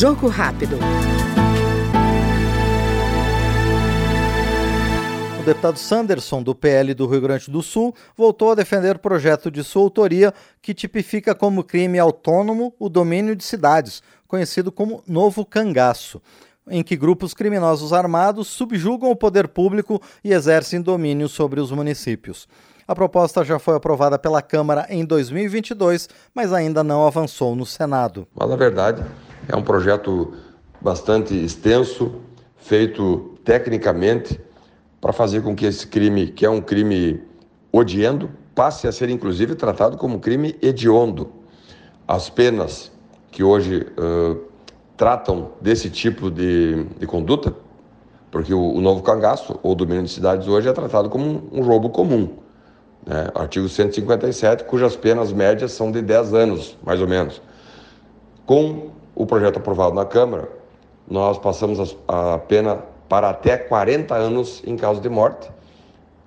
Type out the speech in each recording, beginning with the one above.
Jogo rápido. O deputado Sanderson, do PL do Rio Grande do Sul, voltou a defender o projeto de sua autoria que tipifica como crime autônomo o domínio de cidades, conhecido como Novo Cangaço, em que grupos criminosos armados subjugam o poder público e exercem domínio sobre os municípios. A proposta já foi aprovada pela Câmara em 2022, mas ainda não avançou no Senado. Mas, na verdade, é um projeto bastante extenso, feito tecnicamente, para fazer com que esse crime, que é um crime odiando, passe a ser, inclusive, tratado como crime hediondo. As penas que hoje uh, tratam desse tipo de, de conduta, porque o, o, novo cangaço, ou domínio de cidades hoje, é tratado como um, um roubo comum. Né? Artigo 157, cujas penas médias são de 10 anos, mais ou menos. Com o projeto aprovado na Câmara, nós passamos a, pena para até 40 anos em caso de morte.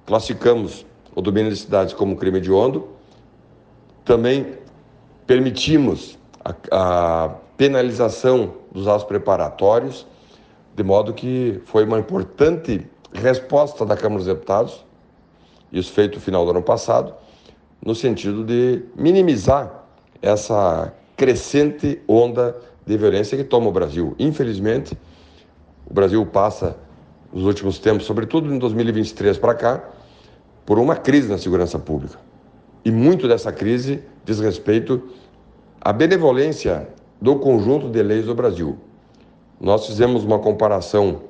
Classificamos o domínio de cidades como crime hediondo. Também permitimos a, a penalização dos atos preparatórios, de modo que foi uma importante resposta da Câmara dos Deputados isso feito no final do ano passado, no sentido de minimizar essa crescente onda de violência que toma o Brasil. Infelizmente, o Brasil passa, nos últimos tempos, sobretudo em 2023 para cá, por uma crise na segurança pública. E muito dessa crise diz respeito à benevolência do conjunto de leis do Brasil. Nós fizemos uma comparação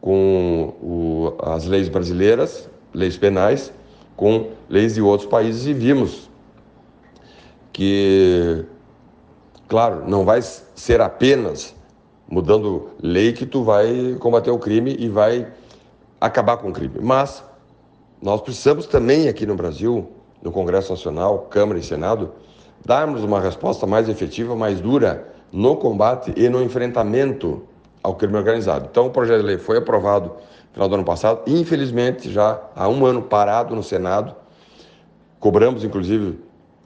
com o, as leis brasileiras, leis penais, com leis de outros países e vimos que, claro, não vai ser apenas mudando lei que tu vai combater o crime e vai acabar com o crime. Mas nós precisamos também aqui no Brasil, no Congresso Nacional, Câmara e Senado, darmos uma resposta mais efetiva, mais dura no combate e no enfrentamento ao crime organizado. Então, o projeto de lei foi aprovado final do ano passado. Infelizmente, já há um ano parado no Senado. Cobramos, inclusive,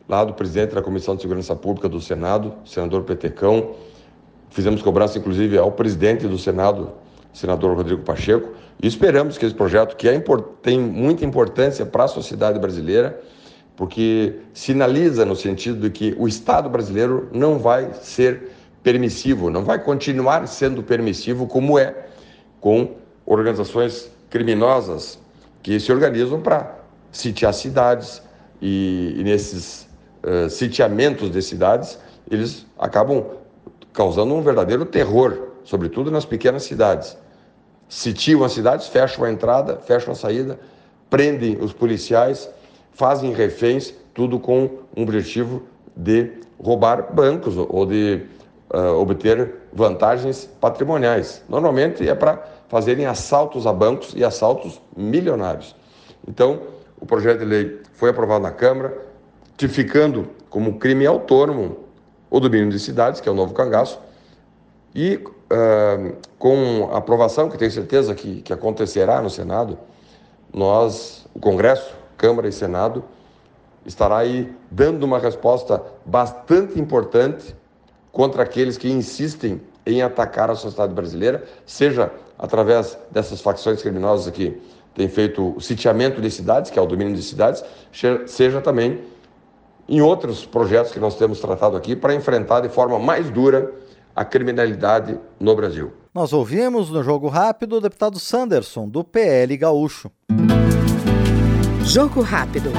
lá do presidente da Comissão de Segurança Pública do Senado, senador Petecão. Fizemos cobrança, inclusive, ao presidente do Senado, senador Rodrigo Pacheco. E esperamos que esse projeto, que é, tem muita importância para a sociedade brasileira, porque sinaliza no sentido de que o Estado brasileiro não vai ser permissivo, não vai continuar sendo permissivo como é com organizações criminosas que se organizam para sitiar cidades e, e nesses sitiamentos de cidades eles acabam causando um verdadeiro terror, sobretudo nas pequenas cidades. Sitiam as cidades, fecham a entrada, fecham a saída, prendem os policiais, fazem reféns, tudo com um objetivo de roubar bancos ou de uh, obter vantagens patrimoniais. Normalmente é para fazerem assaltos a bancos e assaltos milionários. Então, o projeto de lei foi aprovado na Câmara, tipificando como crime autônomo o domínio de cidades, que é o novo cangaço, e uh, com a aprovação, que tenho certeza que, que acontecerá no Senado, nós, o Congresso, Câmara e Senado, estará aí dando uma resposta bastante importante contra aqueles que insistem em atacar a sociedade brasileira, seja através dessas facções criminosas que têm feito o sitiamento de cidades, que é o domínio de cidades, seja também em outros projetos que nós temos tratado aqui para enfrentar de forma mais dura a criminalidade no Brasil. Nós ouvimos no Jogo Rápido o deputado Sanderson, do PL Gaúcho. Jogo Rápido.